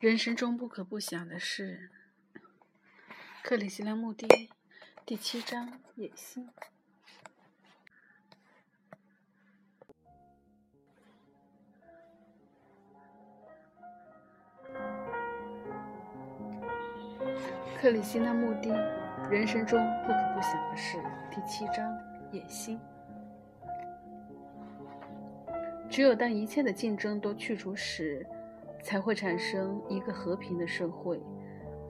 人生中不可不想的事，《克里希那墓地》第七章：野心。克里希那墓地，人生中不可不想的事，第七章：野心。只有当一切的竞争都去除时，才会产生一个和平的社会，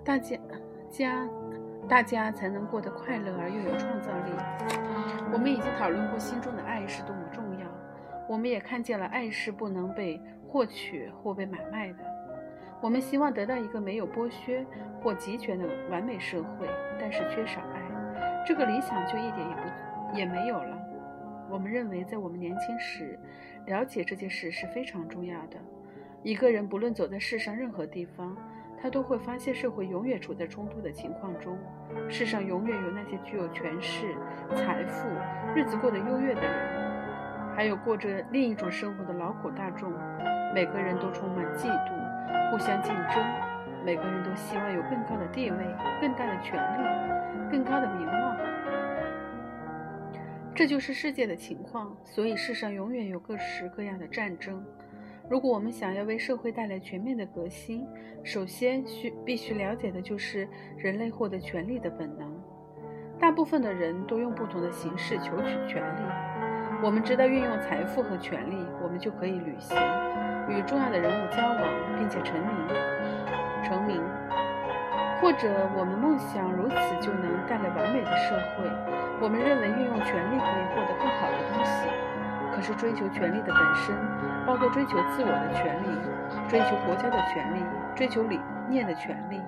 大家家大家才能过得快乐而又有创造力。我们已经讨论过心中的爱是多么重要，我们也看见了爱是不能被获取或被买卖的。我们希望得到一个没有剥削或集权的完美社会，但是缺少爱，这个理想就一点也不也没有了。我们认为，在我们年轻时，了解这件事是非常重要的。一个人不论走在世上任何地方，他都会发现社会永远处在冲突的情况中。世上永远有那些具有权势、财富、日子过得优越的人，还有过着另一种生活的劳苦大众。每个人都充满嫉妒，互相竞争。每个人都希望有更高的地位、更大的权利、更高的名望。这就是世界的情况。所以世上永远有各式各样的战争。如果我们想要为社会带来全面的革新，首先需必须了解的就是人类获得权利的本能。大部分的人都用不同的形式求取权利。我们知道运用财富和权力，我们就可以旅行，与重要的人物交往，并且成名。成名，或者我们梦想如此就能带来完美的社会。我们认为运用权力可以获得更好的东西。可是，追求权力的本身，包括追求自我的权利、追求国家的权利、追求理念的权利，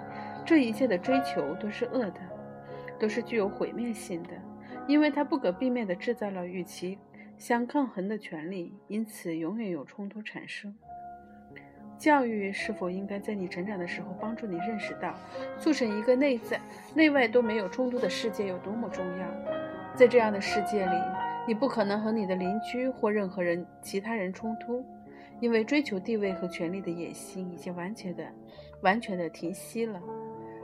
这一切的追求都是恶的，都是具有毁灭性的，因为它不可避免地制造了与其相抗衡的权利，因此永远有冲突产生。教育是否应该在你成长的时候帮助你认识到，促成一个内在、内外都没有冲突的世界有多么重要？在这样的世界里。你不可能和你的邻居或任何人、其他人冲突，因为追求地位和权力的野心已经完全的、完全的停息了。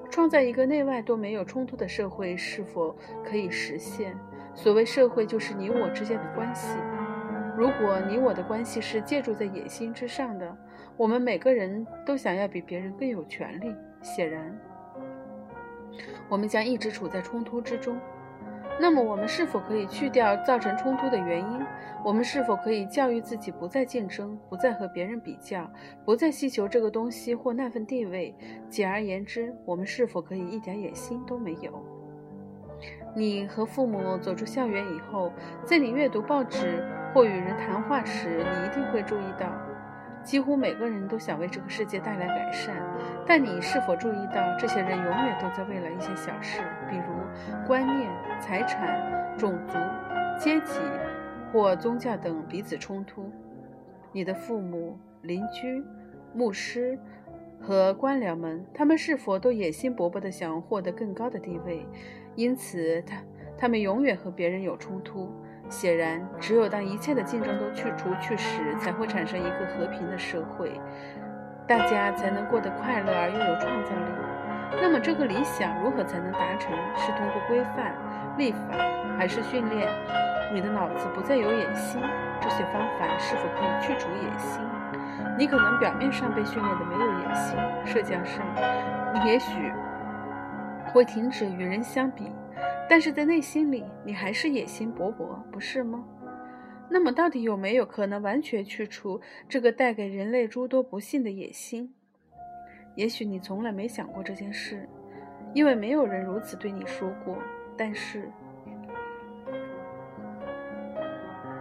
创造一个内外都没有冲突的社会是否可以实现？所谓社会，就是你我之间的关系。如果你我的关系是借助在野心之上的，我们每个人都想要比别人更有权利，显然，我们将一直处在冲突之中。那么，我们是否可以去掉造成冲突的原因？我们是否可以教育自己不再竞争，不再和别人比较，不再希求这个东西或那份地位？简而言之，我们是否可以一点野心都没有？你和父母走出校园以后，在你阅读报纸或与人谈话时，你一定会注意到。几乎每个人都想为这个世界带来改善，但你是否注意到，这些人永远都在为了一些小事，观念、财产、种族、阶级或宗教等彼此冲突？你的父母、邻居、牧师和官僚们，他们是否都野心勃勃地想获得更高的地位？因此，他他们永远和别人有冲突。显然，只有当一切的竞争都去除去时，才会产生一个和平的社会，大家才能过得快乐而又有创造力。那么，这个理想如何才能达成？是通过规范、立法，还是训练你的脑子不再有野心？这些方法是否可以去除野心？你可能表面上被训练的没有野心，社交上，你也许会停止与人相比。但是在内心里，你还是野心勃勃，不是吗？那么，到底有没有可能完全去除这个带给人类诸多不幸的野心？也许你从来没想过这件事，因为没有人如此对你说过。但是，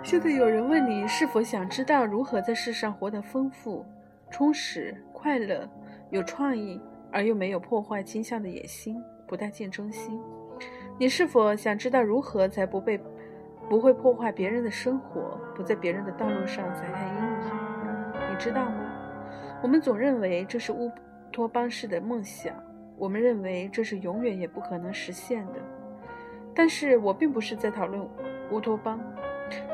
现在有人问你是否想知道如何在世上活得丰富、充实、快乐、有创意，而又没有破坏倾向的野心，不带竞争心。你是否想知道如何才不被、不会破坏别人的生活，不在别人的道路上踩下阴影？你知道吗？我们总认为这是乌托邦式的梦想，我们认为这是永远也不可能实现的。但是我并不是在讨论乌托邦，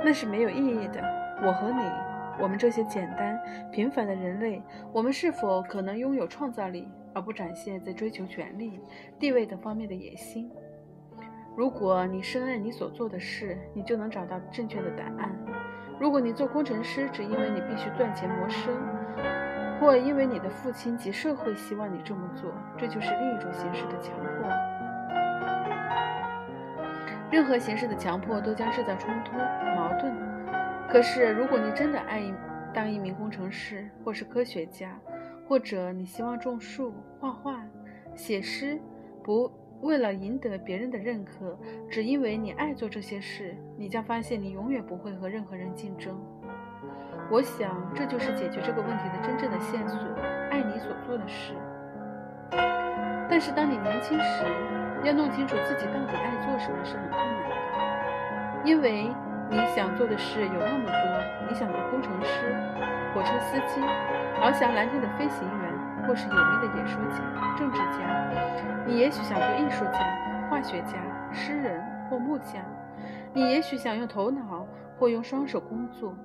那是没有意义的。我和你，我们这些简单平凡的人类，我们是否可能拥有创造力，而不展现在追求权力、地位等方面的野心？如果你深爱你所做的事，你就能找到正确的答案。如果你做工程师只因为你必须赚钱谋生，或因为你的父亲及社会希望你这么做，这就是另一种形式的强迫。任何形式的强迫都将制造冲突、矛盾。可是，如果你真的爱当一名工程师，或是科学家，或者你希望种树、画画、写诗，不。为了赢得别人的认可，只因为你爱做这些事，你将发现你永远不会和任何人竞争。我想，这就是解决这个问题的真正的线索：爱你所做的事。但是，当你年轻时，要弄清楚自己到底爱做什么是很困难的，因为你想做的事有那么多。你想做工程师、火车司机，翱翔蓝天的飞行员。或是有名的演说家、政治家，你也许想做艺术家、化学家、诗人或木匠，你也许想用头脑或用双手工作。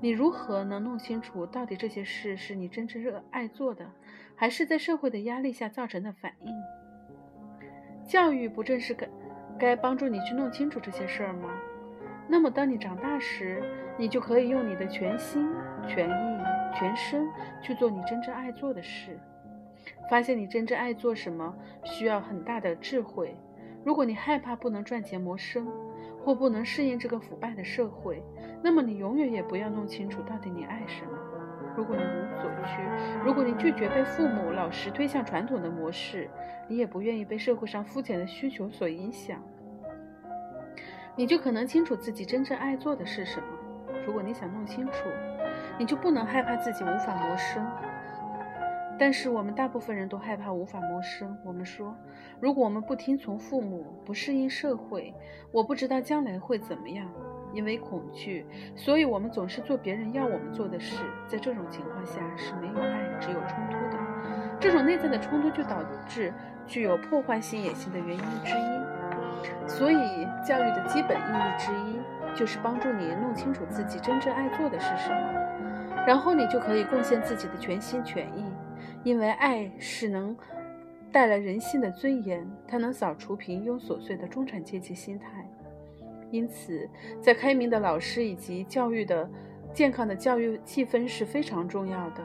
你如何能弄清楚到底这些事是你真正热爱做的，还是在社会的压力下造成的反应？教育不正是该该帮助你去弄清楚这些事儿吗？那么当你长大时，你就可以用你的全心全意。全身去做你真正爱做的事，发现你真正爱做什么需要很大的智慧。如果你害怕不能赚钱谋生，或不能适应这个腐败的社会，那么你永远也不要弄清楚到底你爱什么。如果你无所趋，如果你拒绝被父母、老师推向传统的模式，你也不愿意被社会上肤浅的需求所影响，你就可能清楚自己真正爱做的是什么。如果你想弄清楚，你就不能害怕自己无法谋生，但是我们大部分人都害怕无法谋生。我们说，如果我们不听从父母，不适应社会，我不知道将来会怎么样。因为恐惧，所以我们总是做别人要我们做的事。在这种情况下是没有爱，只有冲突的。这种内在的冲突就导致具有破坏性野心的原因之一。所以，教育的基本意义之一就是帮助你弄清楚自己真正爱做的是什么。然后你就可以贡献自己的全心全意，因为爱是能带来人性的尊严，它能扫除平庸琐碎的中产阶级心态。因此，在开明的老师以及教育的健康的教育气氛是非常重要的。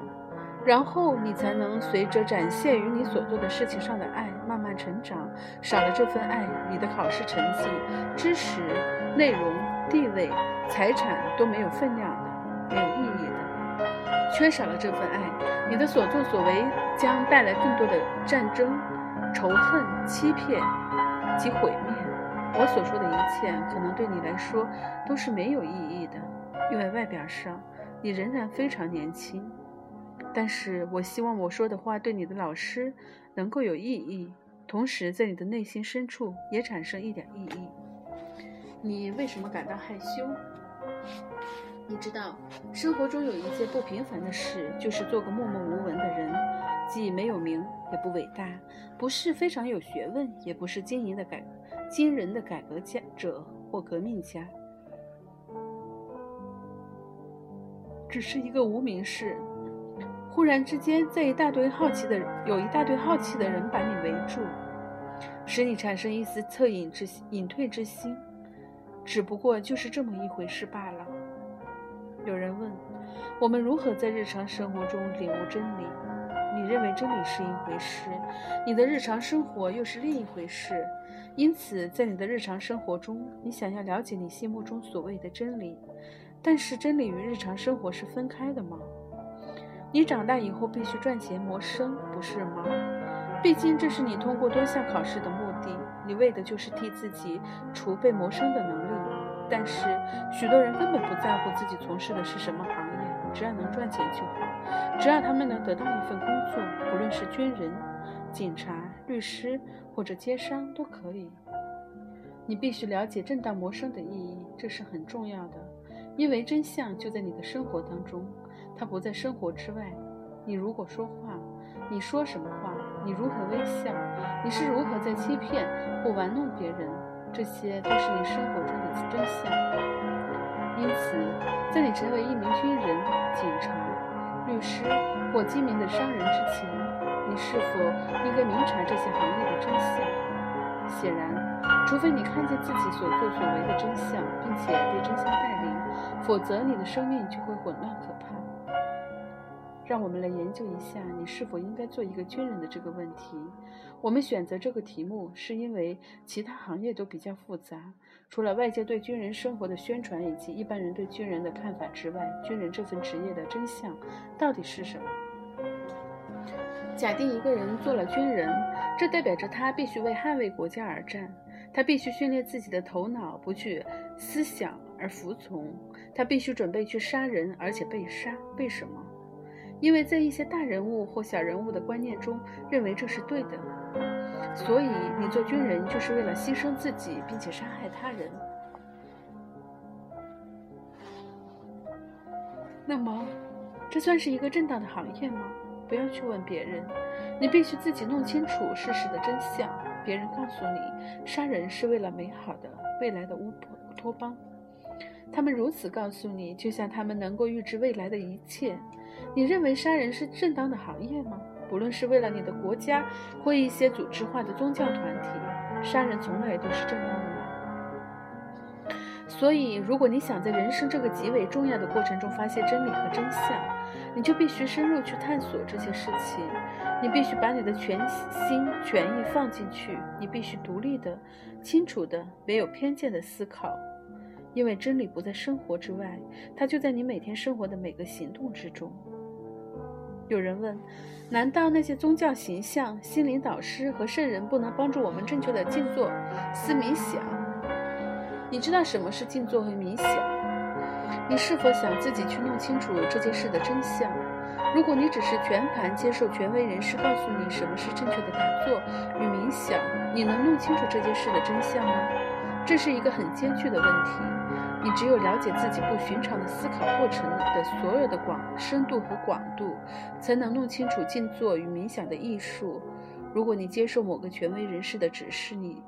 然后你才能随着展现于你所做的事情上的爱慢慢成长。少了这份爱，你的考试成绩、知识、内容、地位、财产都没有分量的，没有意义的。缺少了这份爱，你的所作所为将带来更多的战争、仇恨、欺骗及毁灭。我所说的一切，可能对你来说都是没有意义的，因为外表上你仍然非常年轻。但是我希望我说的话对你的老师能够有意义，同时在你的内心深处也产生一点意义。你为什么感到害羞？你知道，生活中有一件不平凡的事，就是做个默默无闻的人，既没有名，也不伟大，不是非常有学问，也不是经营的改惊人的改革家者或革命家，只是一个无名氏。忽然之间，在一大堆好奇的有一大堆好奇的人把你围住，使你产生一丝恻隐之心隐退之心，只不过就是这么一回事罢了。有人问我们如何在日常生活中领悟真理？你认为真理是一回事，你的日常生活又是另一回事。因此，在你的日常生活中，你想要了解你心目中所谓的真理，但是真理与日常生活是分开的吗？你长大以后必须赚钱谋生，不是吗？毕竟这是你通过多项考试的目的，你为的就是替自己储备谋生的能力。但是，许多人根本不在乎自己从事的是什么行业，只要能赚钱就好，只要他们能得到一份工作，不论是军人、警察、律师或者街商都可以。你必须了解正当谋生的意义，这是很重要的，因为真相就在你的生活当中，它不在生活之外。你如果说话，你说什么话？你如何微笑？你是如何在欺骗或玩弄别人？这些都是你生活中的真相。因此，在你成为一名军人、警察、律师或精明的商人之前，你是否应该明察这些行业的真相？显然，除非你看见自己所作所为的真相，并且被真相带领，否则你的生命就会混乱可怕。让我们来研究一下你是否应该做一个军人的这个问题。我们选择这个题目，是因为其他行业都比较复杂。除了外界对军人生活的宣传以及一般人对军人的看法之外，军人这份职业的真相到底是什么？假定一个人做了军人，这代表着他必须为捍卫国家而战，他必须训练自己的头脑不去思想而服从，他必须准备去杀人，而且被杀。为什么？因为在一些大人物或小人物的观念中，认为这是对的，所以你做军人就是为了牺牲自己，并且杀害他人。那么，这算是一个正当的行业吗？不要去问别人，你必须自己弄清楚事实的真相。别人告诉你，杀人是为了美好的未来的乌托邦，他们如此告诉你，就像他们能够预知未来的一切。你认为杀人是正当的行业吗？不论是为了你的国家或一些组织化的宗教团体，杀人从来都是正当的。所以，如果你想在人生这个极为重要的过程中发现真理和真相，你就必须深入去探索这些事情。你必须把你的全心全意放进去。你必须独立的、清楚的、没有偏见的思考。因为真理不在生活之外，它就在你每天生活的每个行动之中。有人问：难道那些宗教形象、心灵导师和圣人不能帮助我们正确的静坐、思冥想？你知道什么是静坐和冥想？你是否想自己去弄清楚这件事的真相？如果你只是全盘接受权威人士告诉你什么是正确的打坐与冥想，你能弄清楚这件事的真相吗？这是一个很艰巨的问题。你只有了解自己不寻常的思考过程的所有的广深度和广度，才能弄清楚静坐与冥想的艺术。如果你接受某个权威人士的指示，你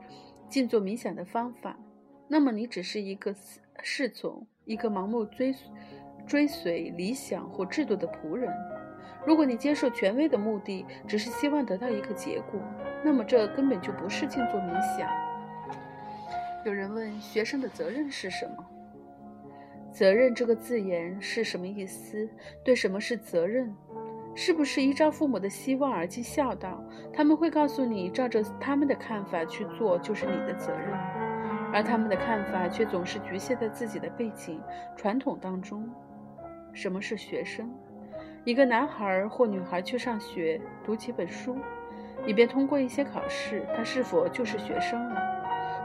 静坐冥想的方法，那么你只是一个侍从，一个盲目追追随理想或制度的仆人。如果你接受权威的目的只是希望得到一个结果，那么这根本就不是静坐冥想。有人问：学生的责任是什么？责任这个字眼是什么意思？对什么是责任？是不是依照父母的希望而尽孝道？他们会告诉你，照着他们的看法去做就是你的责任，而他们的看法却总是局限在自己的背景传统当中。什么是学生？一个男孩或女孩去上学，读几本书，以便通过一些考试，他是否就是学生了？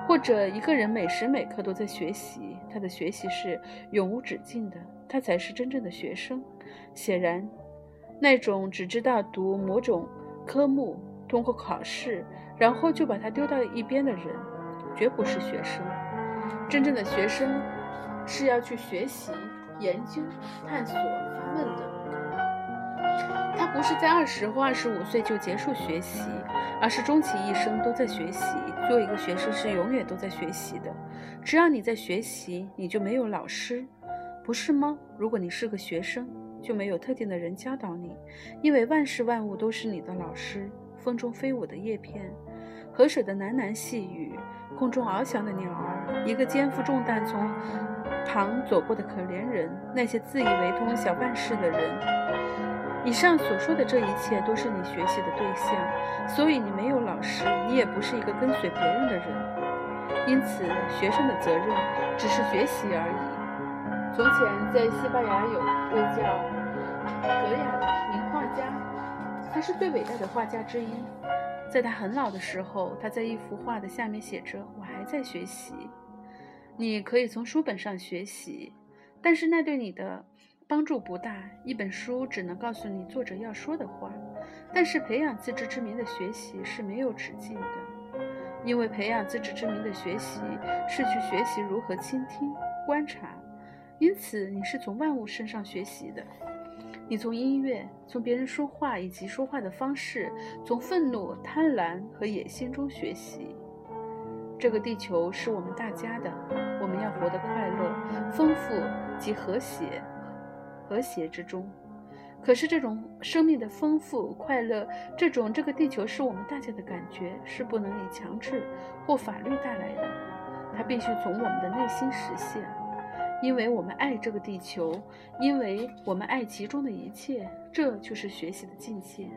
或者一个人每时每刻都在学习，他的学习是永无止境的，他才是真正的学生。显然，那种只知道读某种科目、通过考试，然后就把它丢到一边的人，绝不是学生。真正的学生是要去学习、研究、探索、发问的。他不是在二十或二十五岁就结束学习，而是终其一生都在学习。做一个学生是永远都在学习的。只要你在学习，你就没有老师，不是吗？如果你是个学生，就没有特定的人教导你，因为万事万物都是你的老师。风中飞舞的叶片，河水的喃喃细语，空中翱翔的鸟儿，一个肩负重担从旁走过的可怜人，那些自以为通晓万事的人。以上所说的这一切都是你学习的对象，所以你没有老师，你也不是一个跟随别人的人。因此，学生的责任只是学习而已。从前，在西班牙有一位叫格雅的名画家，他是最伟大的画家之一。在他很老的时候，他在一幅画的下面写着：“我还在学习。”你可以从书本上学习，但是那对你的。帮助不大，一本书只能告诉你作者要说的话。但是培养自知之明的学习是没有止境的，因为培养自知之明的学习是去学习如何倾听、观察。因此，你是从万物身上学习的。你从音乐、从别人说话以及说话的方式、从愤怒、贪婪和野心中学习。这个地球是我们大家的，我们要活得快乐、丰富及和谐和谐之中。可是，这种生命的丰富、快乐，这种这个地球是我们大家的感觉，是不能以强制或法律带来的。它必须从我们的内心实现，因为我们爱这个地球，因为我们爱其中的一切。这就是学习的境界。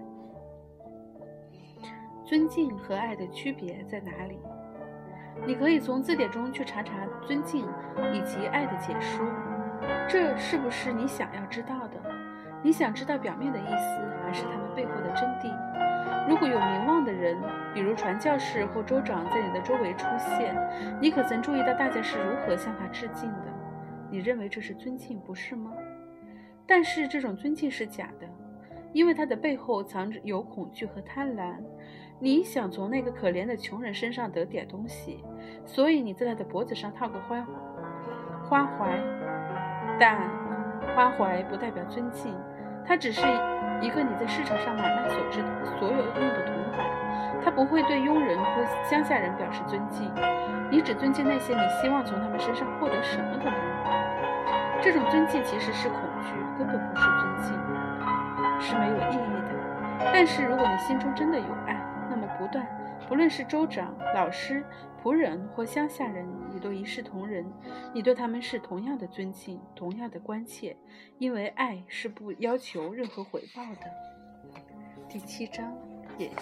尊敬和爱的区别在哪里？你可以从字典中去查查尊敬以及爱的解说。这是不是你想要知道的？你想知道表面的意思，还是他们背后的真谛？如果有名望的人，比如传教士或州长，在你的周围出现，你可曾注意到大家是如何向他致敬的？你认为这是尊敬，不是吗？但是这种尊敬是假的，因为它的背后藏着有恐惧和贪婪。你想从那个可怜的穷人身上得点东西，所以你在他的脖子上套个花花环，但花环不代表尊敬，它只是一个你在市场上买卖所值所有用的铜板，他不会对佣人或乡下人表示尊敬，你只尊敬那些你希望从他们身上获得什么的人。这种尊敬其实是恐惧，根本不是尊敬，是没有意义的。但是如果你心中真的有爱，那么不断，不论是州长、老师、仆人或乡下人，你都一视同仁。你对他们是同样的尊敬，同样的关切，因为爱是不要求任何回报的。第七章，野心。